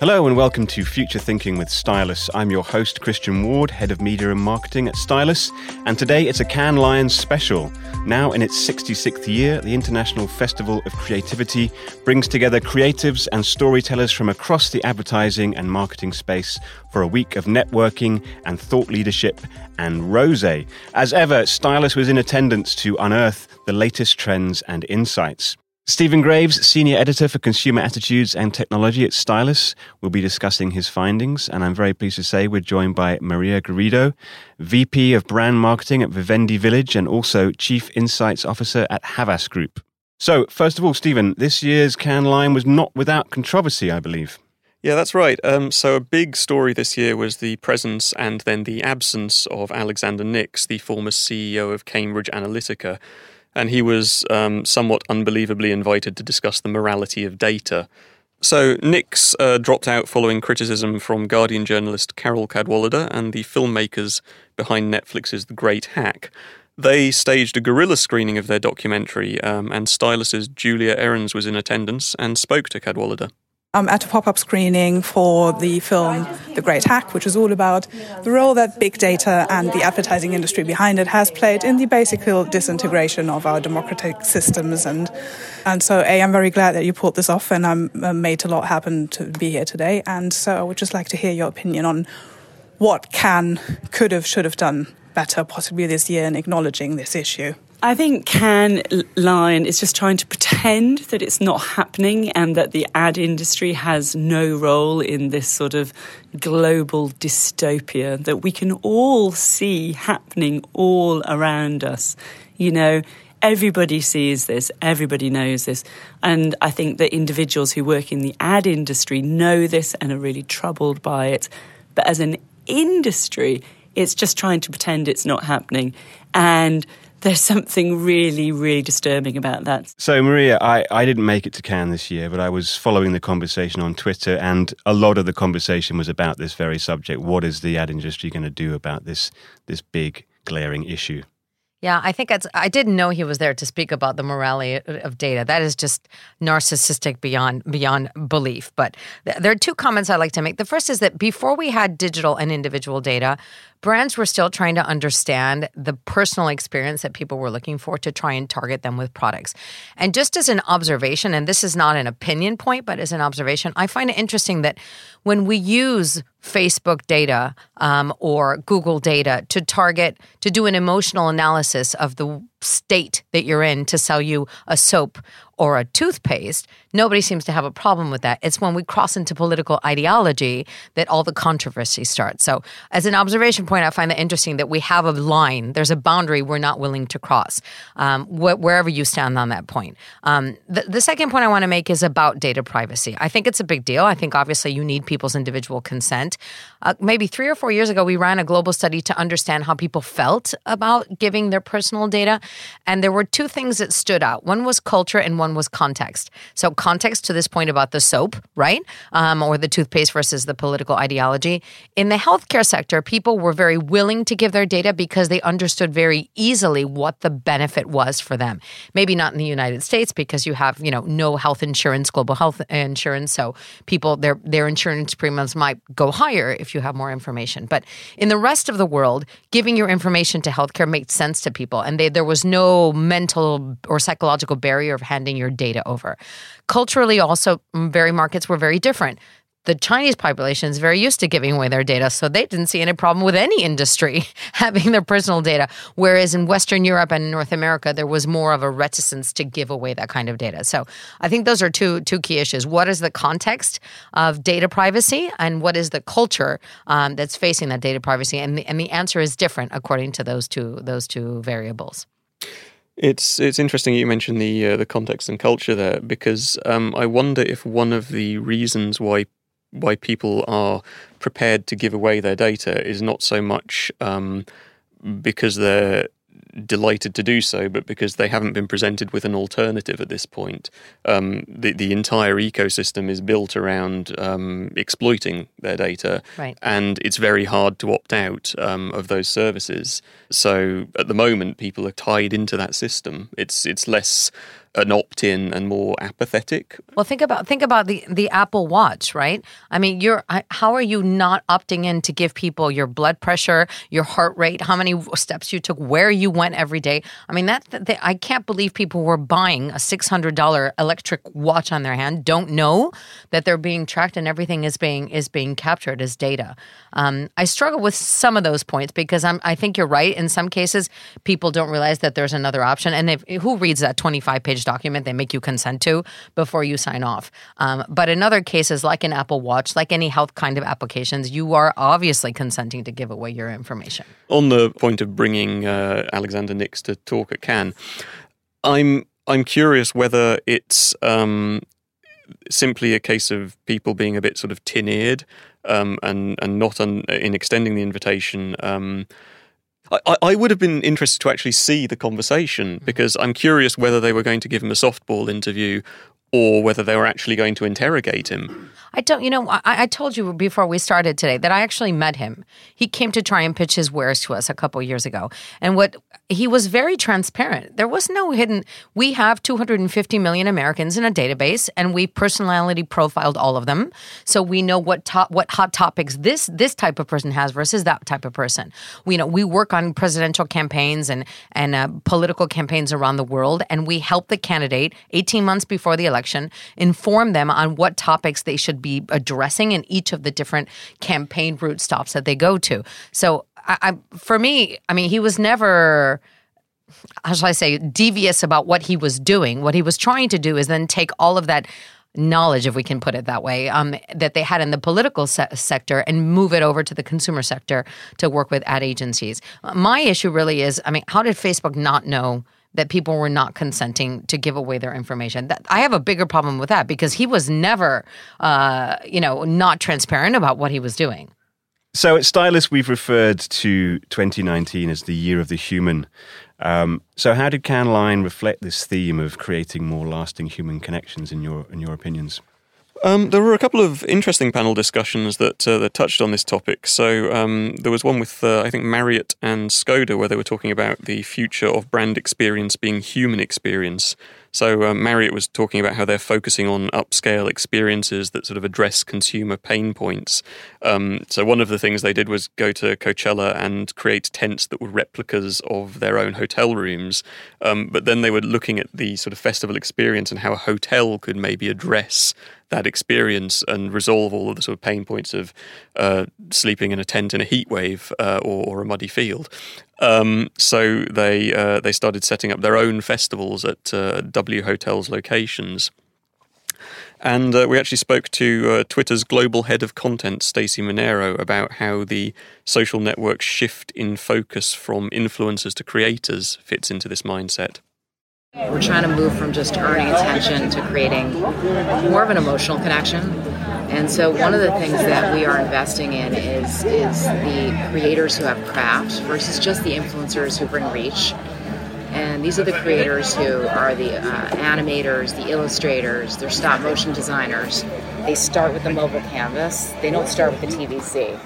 Hello and welcome to Future Thinking with Stylus. I'm your host, Christian Ward, Head of Media and Marketing at Stylus, and today it's a Cannes Lions special. Now in its 66th year, the International Festival of Creativity brings together creatives and storytellers from across the advertising and marketing space for a week of networking and thought leadership and rosé. As ever, Stylus was in attendance to unearth the latest trends and insights. Stephen Graves, Senior Editor for Consumer Attitudes and Technology at Stylus, will be discussing his findings. And I'm very pleased to say we're joined by Maria Garrido, VP of Brand Marketing at Vivendi Village and also Chief Insights Officer at Havas Group. So, first of all, Stephen, this year's Cannes Lion was not without controversy, I believe. Yeah, that's right. Um, so, a big story this year was the presence and then the absence of Alexander Nix, the former CEO of Cambridge Analytica and he was um, somewhat unbelievably invited to discuss the morality of data. So Nix uh, dropped out following criticism from Guardian journalist Carol Cadwalladr and the filmmakers behind Netflix's The Great Hack. They staged a guerrilla screening of their documentary, um, and Stylus's Julia Ahrens was in attendance and spoke to Cadwalladr um, at a pop up screening for the film The Great Hack, which is all about the role that big data and the advertising industry behind it has played in the basic disintegration of our democratic systems. And, and so, A, I'm very glad that you pulled this off, and I'm uh, made a lot happen to be here today. And so, I would just like to hear your opinion on what can, could have, should have done better possibly this year in acknowledging this issue. I think Cannes Lion is just trying to pretend that it's not happening and that the ad industry has no role in this sort of global dystopia that we can all see happening all around us. You know, everybody sees this, everybody knows this. And I think that individuals who work in the ad industry know this and are really troubled by it. But as an industry, it's just trying to pretend it's not happening. And there's something really, really disturbing about that. So, Maria, I, I didn't make it to Cannes this year, but I was following the conversation on Twitter, and a lot of the conversation was about this very subject. What is the ad industry going to do about this this big glaring issue? Yeah, I think I didn't know he was there to speak about the morality of data. That is just narcissistic beyond beyond belief. But th- there are two comments I'd like to make. The first is that before we had digital and individual data, brands were still trying to understand the personal experience that people were looking for to try and target them with products. And just as an observation, and this is not an opinion point, but as an observation, I find it interesting that when we use Facebook data um, or Google data to target, to do an emotional analysis of the state that you're in to sell you a soap or a toothpaste, nobody seems to have a problem with that. It's when we cross into political ideology that all the controversy starts. So, as an observation point, I find it interesting that we have a line, there's a boundary we're not willing to cross, um, wh- wherever you stand on that point. Um, the, the second point I want to make is about data privacy. I think it's a big deal. I think obviously you need people's individual consent. Uh, maybe three or four years ago, we ran a global study to understand how people felt about giving their personal data. And there were two things that stood out one was culture and one one was context. So, context to this point about the soap, right? Um, or the toothpaste versus the political ideology. In the healthcare sector, people were very willing to give their data because they understood very easily what the benefit was for them. Maybe not in the United States because you have, you know, no health insurance, global health insurance. So, people, their, their insurance premiums might go higher if you have more information. But in the rest of the world, giving your information to healthcare makes sense to people. And they, there was no mental or psychological barrier of handing your data over. Culturally, also, very markets were very different the Chinese population is very used to giving away their data, so they didn't see any problem with any industry having their personal data. Whereas in Western Europe and North America, there was more of a reticence to give away that kind of data. So I think those are two two key issues. What is the context of data privacy, and what is the culture um, that's facing that data privacy? And the, and the answer is different according to those two those two variables. It's it's interesting you mentioned the uh, the context and culture there because um, I wonder if one of the reasons why why people are prepared to give away their data is not so much um, because they're delighted to do so, but because they haven't been presented with an alternative at this point. Um, the the entire ecosystem is built around um, exploiting their data, right. and it's very hard to opt out um, of those services. So at the moment, people are tied into that system. It's it's less an opt-in and more apathetic. Well, think about think about the the Apple Watch, right? I mean, you're how are you not opting in to give people your blood pressure, your heart rate, how many steps you took, where you went every day? I mean, that, I can't believe people were buying a six hundred dollar electric watch on their hand, don't know that they're being tracked and everything is being is being captured as data. Um, I struggle with some of those points because I'm I think you're right. In some cases, people don't realize that there's another option, and who reads that 25 page document they make you consent to before you sign off? Um, but in other cases, like an Apple Watch, like any health kind of applications, you are obviously consenting to give away your information. On the point of bringing uh, Alexander Nix to talk at Cannes, I'm I'm curious whether it's um, simply a case of people being a bit sort of tin-eared um, and and not un, in extending the invitation. Um, I, I, would have been interested to actually see the conversation mm-hmm. because I'm curious whether they were going to give him a softball interview or whether they were actually going to interrogate him. I don't, you know, I, I, told you before we started today that I actually met him. He came to try and pitch his wares to us a couple years ago. And what he was very transparent. There was no hidden. We have 250 million Americans in a database, and we personality profiled all of them, so we know what top, what hot topics this this type of person has versus that type of person. We know we work on presidential campaigns and and uh, political campaigns around the world, and we help the candidate 18 months before the election inform them on what topics they should be addressing in each of the different campaign route stops that they go to. So I, I, for me, I mean, he was never how shall I say, devious about what he was doing. What he was trying to do is then take all of that knowledge, if we can put it that way, um, that they had in the political se- sector and move it over to the consumer sector to work with ad agencies. My issue really is, I mean, how did Facebook not know? That people were not consenting to give away their information. That, I have a bigger problem with that because he was never, uh, you know, not transparent about what he was doing. So at Stylus, we've referred to 2019 as the year of the human. Um, so how did Cannes Lion reflect this theme of creating more lasting human connections in your in your opinions? Um, there were a couple of interesting panel discussions that uh, that touched on this topic. So um, there was one with uh, I think Marriott and Skoda where they were talking about the future of brand experience being human experience. So um, Marriott was talking about how they're focusing on upscale experiences that sort of address consumer pain points. Um, so one of the things they did was go to Coachella and create tents that were replicas of their own hotel rooms. Um, but then they were looking at the sort of festival experience and how a hotel could maybe address that experience and resolve all of the sort of pain points of uh, sleeping in a tent in a heat wave uh, or, or, a muddy field. Um, so they uh, they started setting up their own festivals at uh, W Hotels locations. And uh, we actually spoke to uh, Twitter's global head of content, Stacey Monero, about how the social network's shift in focus from influencers to creators fits into this mindset. We're trying to move from just earning attention to creating more of an emotional connection. And so one of the things that we are investing in is is the creators who have craft versus just the influencers who bring reach. And these are the creators who are the uh, animators, the illustrators, they're stop motion designers. They start with the mobile canvas. They don't start with the TVC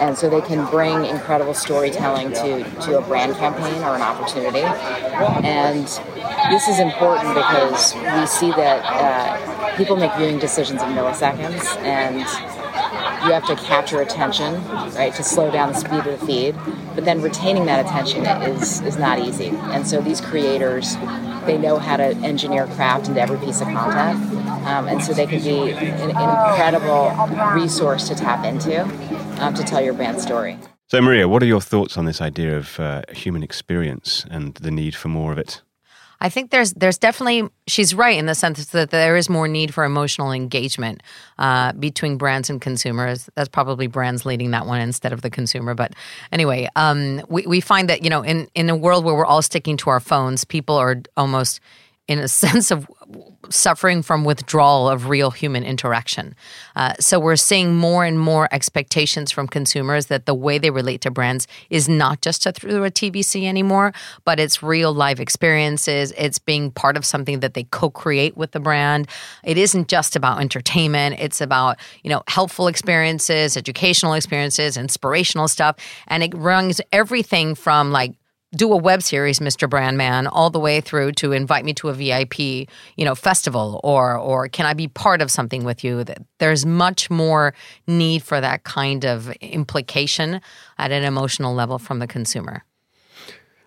and so they can bring incredible storytelling to, to a brand campaign or an opportunity. And this is important because we see that uh, people make viewing decisions in milliseconds, and you have to capture attention, right, to slow down the speed of the feed. But then retaining that attention is is not easy. And so these creators, they know how to engineer craft into every piece of content, um, and so they can be an, an incredible resource to tap into um, to tell your brand story. So, Maria, what are your thoughts on this idea of uh, human experience and the need for more of it? I think there's there's definitely she's right in the sense that there is more need for emotional engagement uh, between brands and consumers. That's probably brands leading that one instead of the consumer. But anyway, um, we we find that you know in in a world where we're all sticking to our phones, people are almost in a sense of suffering from withdrawal of real human interaction. Uh, so we're seeing more and more expectations from consumers that the way they relate to brands is not just a, through a TVC anymore, but it's real life experiences. It's being part of something that they co-create with the brand. It isn't just about entertainment. It's about you know helpful experiences, educational experiences, inspirational stuff, and it runs everything from like do a web series, Mr. Brandman, all the way through to invite me to a VIP, you know, festival, or or can I be part of something with you? There's much more need for that kind of implication at an emotional level from the consumer.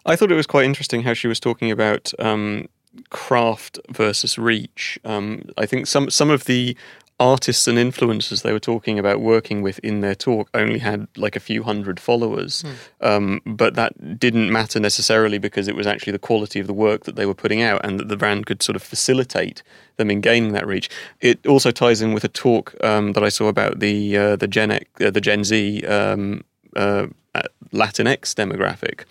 I thought it was quite interesting how she was talking about um, craft versus reach. Um, I think some some of the artists and influencers they were talking about working with in their talk only had like a few hundred followers. Mm. Um, but that didn't matter necessarily because it was actually the quality of the work that they were putting out and that the brand could sort of facilitate them in gaining that reach. It also ties in with a talk um, that I saw about the uh, the Gen X, uh, the Gen Z um, uh, Latinx demographic,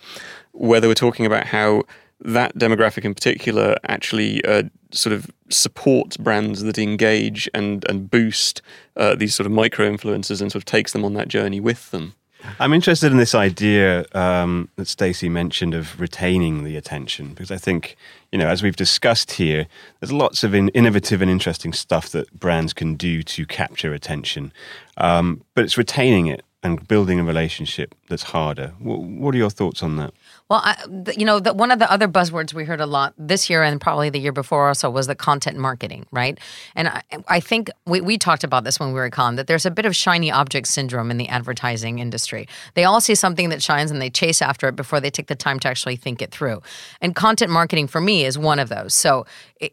where they were talking about how that demographic in particular actually uh, sort of supports brands that engage and and boost uh, these sort of micro influencers and sort of takes them on that journey with them. I'm interested in this idea um, that Stacey mentioned of retaining the attention because I think you know as we've discussed here, there's lots of in- innovative and interesting stuff that brands can do to capture attention, um, but it's retaining it and building a relationship that's harder. W- what are your thoughts on that? Well, I, you know, the, one of the other buzzwords we heard a lot this year and probably the year before also was the content marketing, right? And I, I think we, we talked about this when we were at Cannes that there's a bit of shiny object syndrome in the advertising industry. They all see something that shines and they chase after it before they take the time to actually think it through. And content marketing for me is one of those. So it,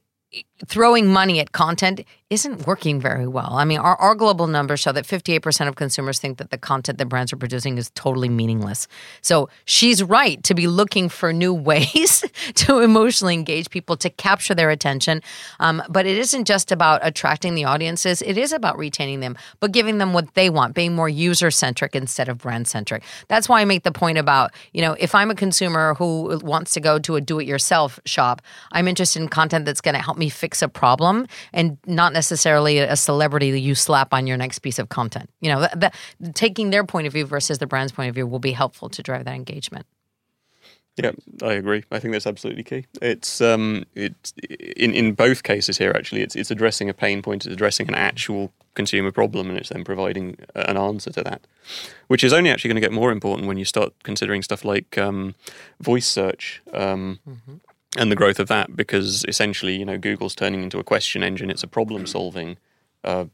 throwing money at content isn't working very well. I mean, our, our global numbers show that 58% of consumers think that the content that brands are producing is totally meaningless. So she's right to be looking for new ways to emotionally engage people, to capture their attention. Um, but it isn't just about attracting the audiences, it is about retaining them, but giving them what they want, being more user centric instead of brand centric. That's why I make the point about, you know, if I'm a consumer who wants to go to a do it yourself shop, I'm interested in content that's going to help me fix a problem and not necessarily a celebrity that you slap on your next piece of content. You know, that, that, taking their point of view versus the brand's point of view will be helpful to drive that engagement. Yeah, I agree. I think that's absolutely key. It's um, it's in in both cases here. Actually, it's it's addressing a pain point, it's addressing an actual consumer problem, and it's then providing an answer to that, which is only actually going to get more important when you start considering stuff like um, voice search. Um, mm-hmm and the growth of that because essentially, you know, Google's turning into a question engine. It's a problem solving uh,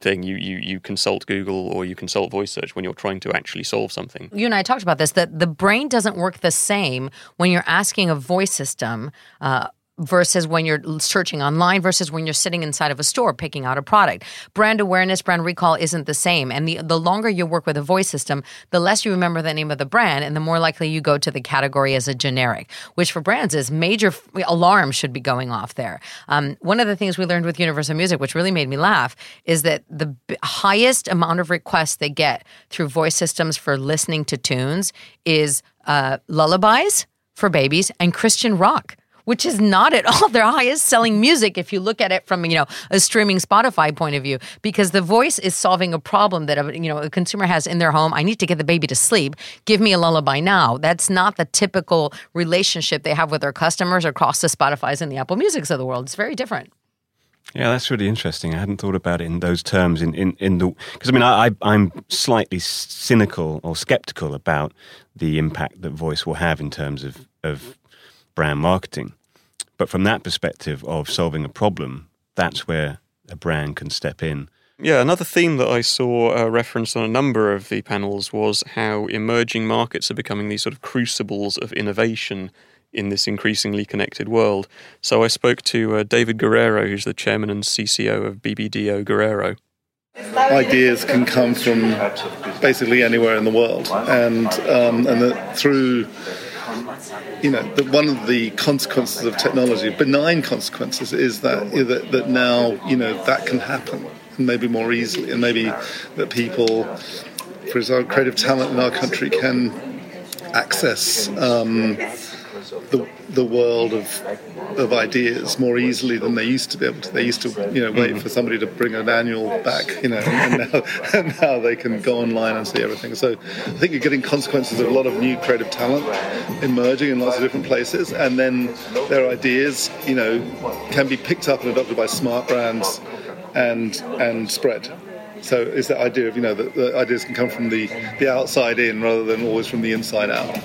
thing. You, you you consult Google or you consult voice search when you're trying to actually solve something. You and I talked about this that the brain doesn't work the same when you're asking a voice system. Uh, versus when you're searching online versus when you're sitting inside of a store picking out a product. Brand awareness, brand recall isn't the same. And the, the longer you work with a voice system, the less you remember the name of the brand and the more likely you go to the category as a generic, which for brands is major f- alarm should be going off there. Um, one of the things we learned with Universal Music, which really made me laugh, is that the b- highest amount of requests they get through voice systems for listening to tunes is uh, lullabies for babies and Christian rock which is not at all their highest selling music if you look at it from you know a streaming Spotify point of view because the voice is solving a problem that a, you know a consumer has in their home I need to get the baby to sleep give me a lullaby now that's not the typical relationship they have with their customers across the Spotify's and the Apple Musics of the world it's very different yeah, that's really interesting. I hadn't thought about it in those terms. In in, in the because I mean I, I am slightly cynical or skeptical about the impact that voice will have in terms of of brand marketing. But from that perspective of solving a problem, that's where a brand can step in. Yeah, another theme that I saw uh, referenced on a number of the panels was how emerging markets are becoming these sort of crucibles of innovation in this increasingly connected world. So I spoke to uh, David Guerrero, who's the chairman and CCO of BBDO Guerrero. Ideas can come from basically anywhere in the world, and um, and that through you know, the, one of the consequences of technology, benign consequences, is that, you know, that that now you know that can happen, and maybe more easily, and maybe that people, for example, creative talent in our country can access. Um, the, the world of of ideas more easily than they used to be able to. They used to, you know, wait mm-hmm. for somebody to bring an annual back, you know, and now, and now they can go online and see everything. So I think you're getting consequences of a lot of new creative talent emerging in lots of different places, and then their ideas, you know, can be picked up and adopted by smart brands and and spread. So it's that idea of you know that the ideas can come from the the outside in rather than always from the inside out.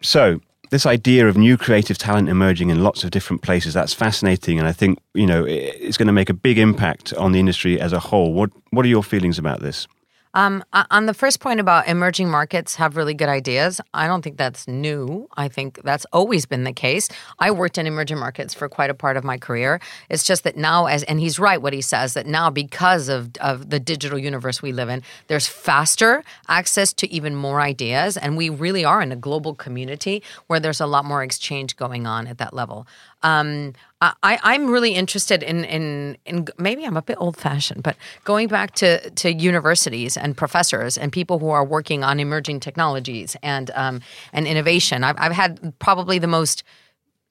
So, this idea of new creative talent emerging in lots of different places, that's fascinating. And I think, you know, it's going to make a big impact on the industry as a whole. What, what are your feelings about this? Um, on the first point about emerging markets have really good ideas, I don't think that's new. I think that's always been the case. I worked in emerging markets for quite a part of my career. It's just that now, as and he's right what he says that now because of of the digital universe we live in, there's faster access to even more ideas, and we really are in a global community where there's a lot more exchange going on at that level. Um, I, I'm really interested in, in, in maybe I'm a bit old fashioned, but going back to, to universities and professors and people who are working on emerging technologies and um, and innovation. I've, I've had probably the most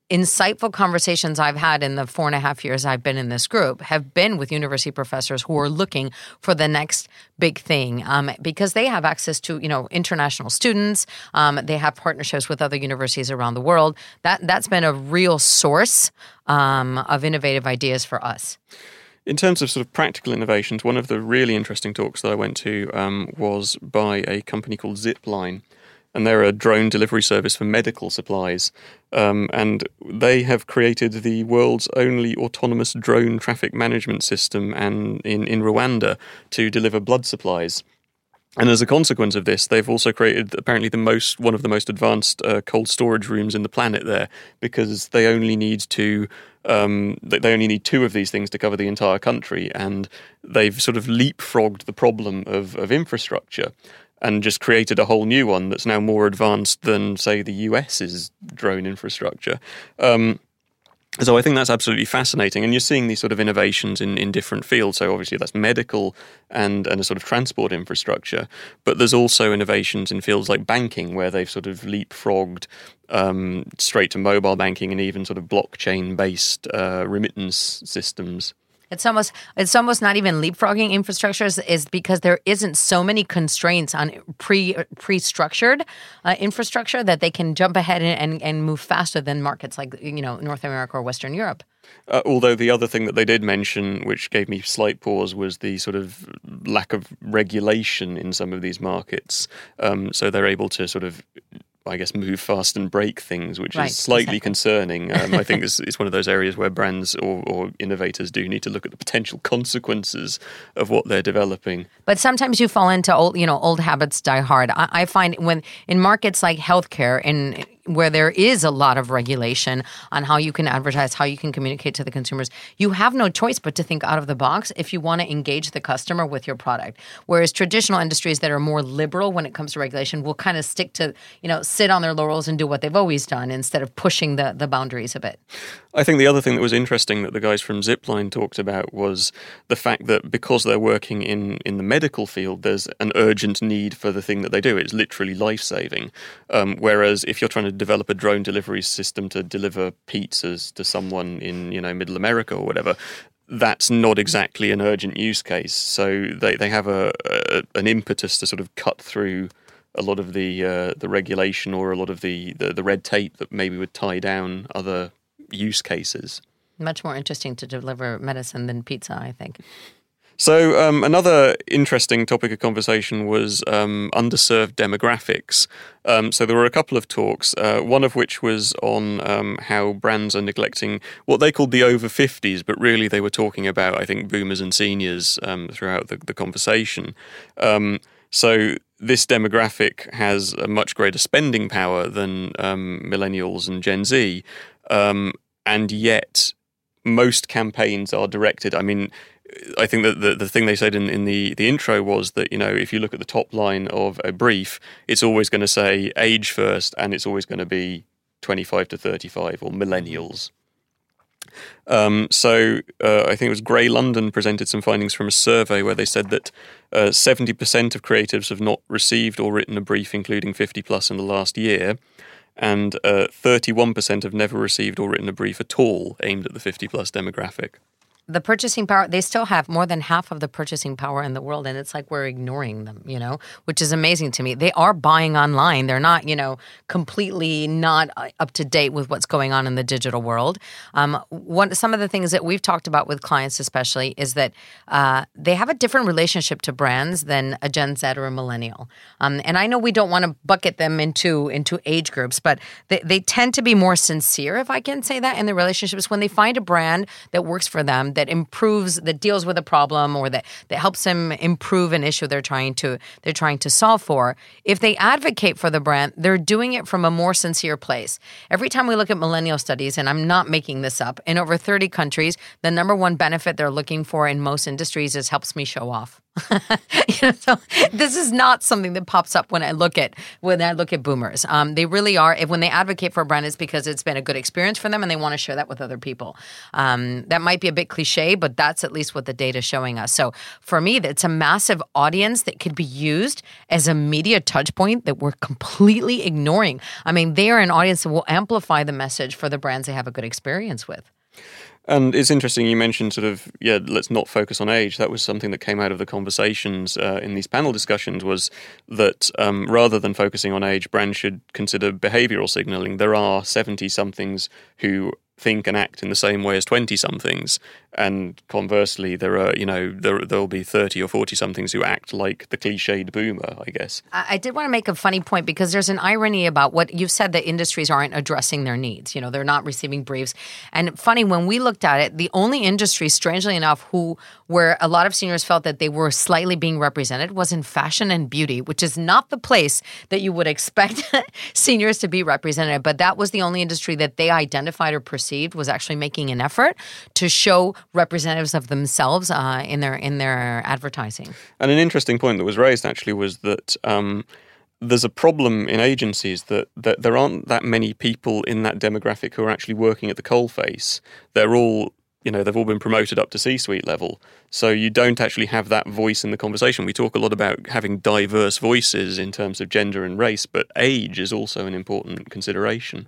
insightful conversations I've had in the four and a half years I've been in this group have been with university professors who are looking for the next big thing um, because they have access to you know international students. Um, they have partnerships with other universities around the world. That that's been a real source um, of innovative ideas for us. In terms of sort of practical innovations, one of the really interesting talks that I went to um, was by a company called Zipline and they're a drone delivery service for medical supplies. Um, and they have created the world's only autonomous drone traffic management system and in, in Rwanda to deliver blood supplies. And as a consequence of this, they've also created apparently the most one of the most advanced uh, cold storage rooms in the planet there because they only need to um, they only need two of these things to cover the entire country, and they've sort of leapfrogged the problem of, of infrastructure and just created a whole new one that's now more advanced than, say, the US's drone infrastructure. Um, so I think that's absolutely fascinating, and you're seeing these sort of innovations in, in different fields. So obviously that's medical and and a sort of transport infrastructure, but there's also innovations in fields like banking where they've sort of leapfrogged um, straight to mobile banking and even sort of blockchain based uh, remittance systems. It's almost it's almost not even leapfrogging infrastructures is because there isn't so many constraints on pre pre structured uh, infrastructure that they can jump ahead and, and, and move faster than markets like you know North America or Western Europe. Uh, although the other thing that they did mention, which gave me slight pause, was the sort of lack of regulation in some of these markets. Um, so they're able to sort of I guess, move fast and break things, which right, is slightly exactly. concerning. Um, I think it's, it's, one of those areas where brands or, or, innovators do need to look at the potential consequences of what they're developing. But sometimes you fall into old, you know, old habits die hard. I, I find when in markets like healthcare, in where there is a lot of regulation on how you can advertise, how you can communicate to the consumers, you have no choice but to think out of the box if you want to engage the customer with your product. Whereas traditional industries that are more liberal when it comes to regulation will kind of stick to, you know, sit on their laurels and do what they've always done instead of pushing the, the boundaries a bit. I think the other thing that was interesting that the guys from Zipline talked about was the fact that because they're working in, in the medical field, there's an urgent need for the thing that they do. It's literally life saving. Um, whereas if you're trying to develop a drone delivery system to deliver pizzas to someone in you know Middle America or whatever, that's not exactly an urgent use case. So they, they have a, a an impetus to sort of cut through a lot of the uh, the regulation or a lot of the, the, the red tape that maybe would tie down other use cases. Much more interesting to deliver medicine than pizza, I think. So, um, another interesting topic of conversation was um, underserved demographics. Um, so, there were a couple of talks, uh, one of which was on um, how brands are neglecting what they called the over 50s, but really they were talking about, I think, boomers and seniors um, throughout the, the conversation. Um, so, this demographic has a much greater spending power than millennials and Gen Z. and yet, most campaigns are directed. I mean, I think that the, the thing they said in, in the, the intro was that, you know, if you look at the top line of a brief, it's always going to say age first and it's always going to be 25 to 35 or millennials. Um, so uh, I think it was Grey London presented some findings from a survey where they said that uh, 70% of creatives have not received or written a brief, including 50 plus, in the last year. And uh, 31% have never received or written a brief at all aimed at the 50 plus demographic. The purchasing power, they still have more than half of the purchasing power in the world. And it's like we're ignoring them, you know, which is amazing to me. They are buying online. They're not, you know, completely not uh, up to date with what's going on in the digital world. Um, one, some of the things that we've talked about with clients, especially, is that uh, they have a different relationship to brands than a Gen Z or a millennial. Um, and I know we don't want to bucket them into, into age groups, but they, they tend to be more sincere, if I can say that, in their relationships when they find a brand that works for them, that improves, that deals with a problem, or that that helps them improve an issue they're trying to they're trying to solve for. If they advocate for the brand, they're doing it from a more sincere place. Every time we look at millennial studies, and I'm not making this up, in over 30 countries, the number one benefit they're looking for in most industries is helps me show off. you know, so this is not something that pops up when I look at when I look at boomers. Um, they really are. If, when they advocate for a brand, it's because it's been a good experience for them, and they want to share that with other people. Um, that might be a bit cliche, but that's at least what the data is showing us. So for me, it's a massive audience that could be used as a media touch point that we're completely ignoring. I mean, they are an audience that will amplify the message for the brands they have a good experience with. And it's interesting you mentioned sort of yeah, let's not focus on age. That was something that came out of the conversations uh, in these panel discussions was that um, rather than focusing on age, brands should consider behavioural signalling. There are seventy somethings who think and act in the same way as 20 somethings and conversely there are you know there there'll be 30 or 40 somethings who act like the cliched boomer i guess. I did want to make a funny point because there's an irony about what you've said that industries aren't addressing their needs you know they're not receiving briefs. And funny when we looked at it the only industry strangely enough who where a lot of seniors felt that they were slightly being represented was in fashion and beauty which is not the place that you would expect seniors to be represented. But that was the only industry that they identified or perceived perceived was actually making an effort to show representatives of themselves uh, in their in their advertising. And an interesting point that was raised actually was that. Um, there's a problem in agencies that, that there aren't that many people in that demographic who are actually working at the coalface. They're all you know they've all been promoted up to c-suite level so you don't actually have that voice in the conversation we talk a lot about having diverse voices in terms of gender and race but age is also an important consideration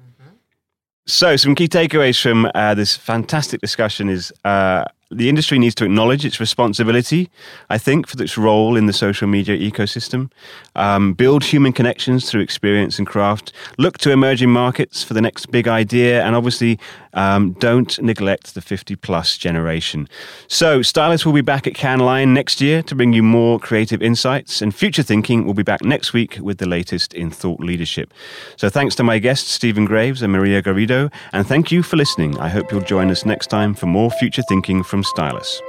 so, some key takeaways from uh, this fantastic discussion is uh, the industry needs to acknowledge its responsibility, I think, for its role in the social media ecosystem, um, build human connections through experience and craft, look to emerging markets for the next big idea, and obviously um, don't neglect the 50 plus generation. So, Stylus will be back at Cannes Lion next year to bring you more creative insights, and Future Thinking will be back next week with the latest in thought leadership. So, thanks to my guests, Stephen Graves and Maria Garrido, and thank you for listening. I hope you'll join us next time for more Future Thinking from Stylus.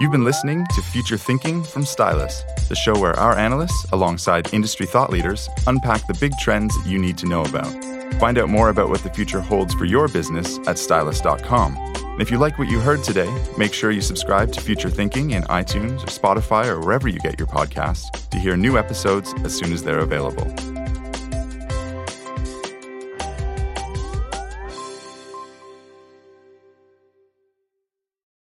You've been listening to Future Thinking from Stylus, the show where our analysts, alongside industry thought leaders, unpack the big trends you need to know about. Find out more about what the future holds for your business at stylus.com. And if you like what you heard today, make sure you subscribe to Future Thinking in iTunes or Spotify or wherever you get your podcasts to hear new episodes as soon as they're available.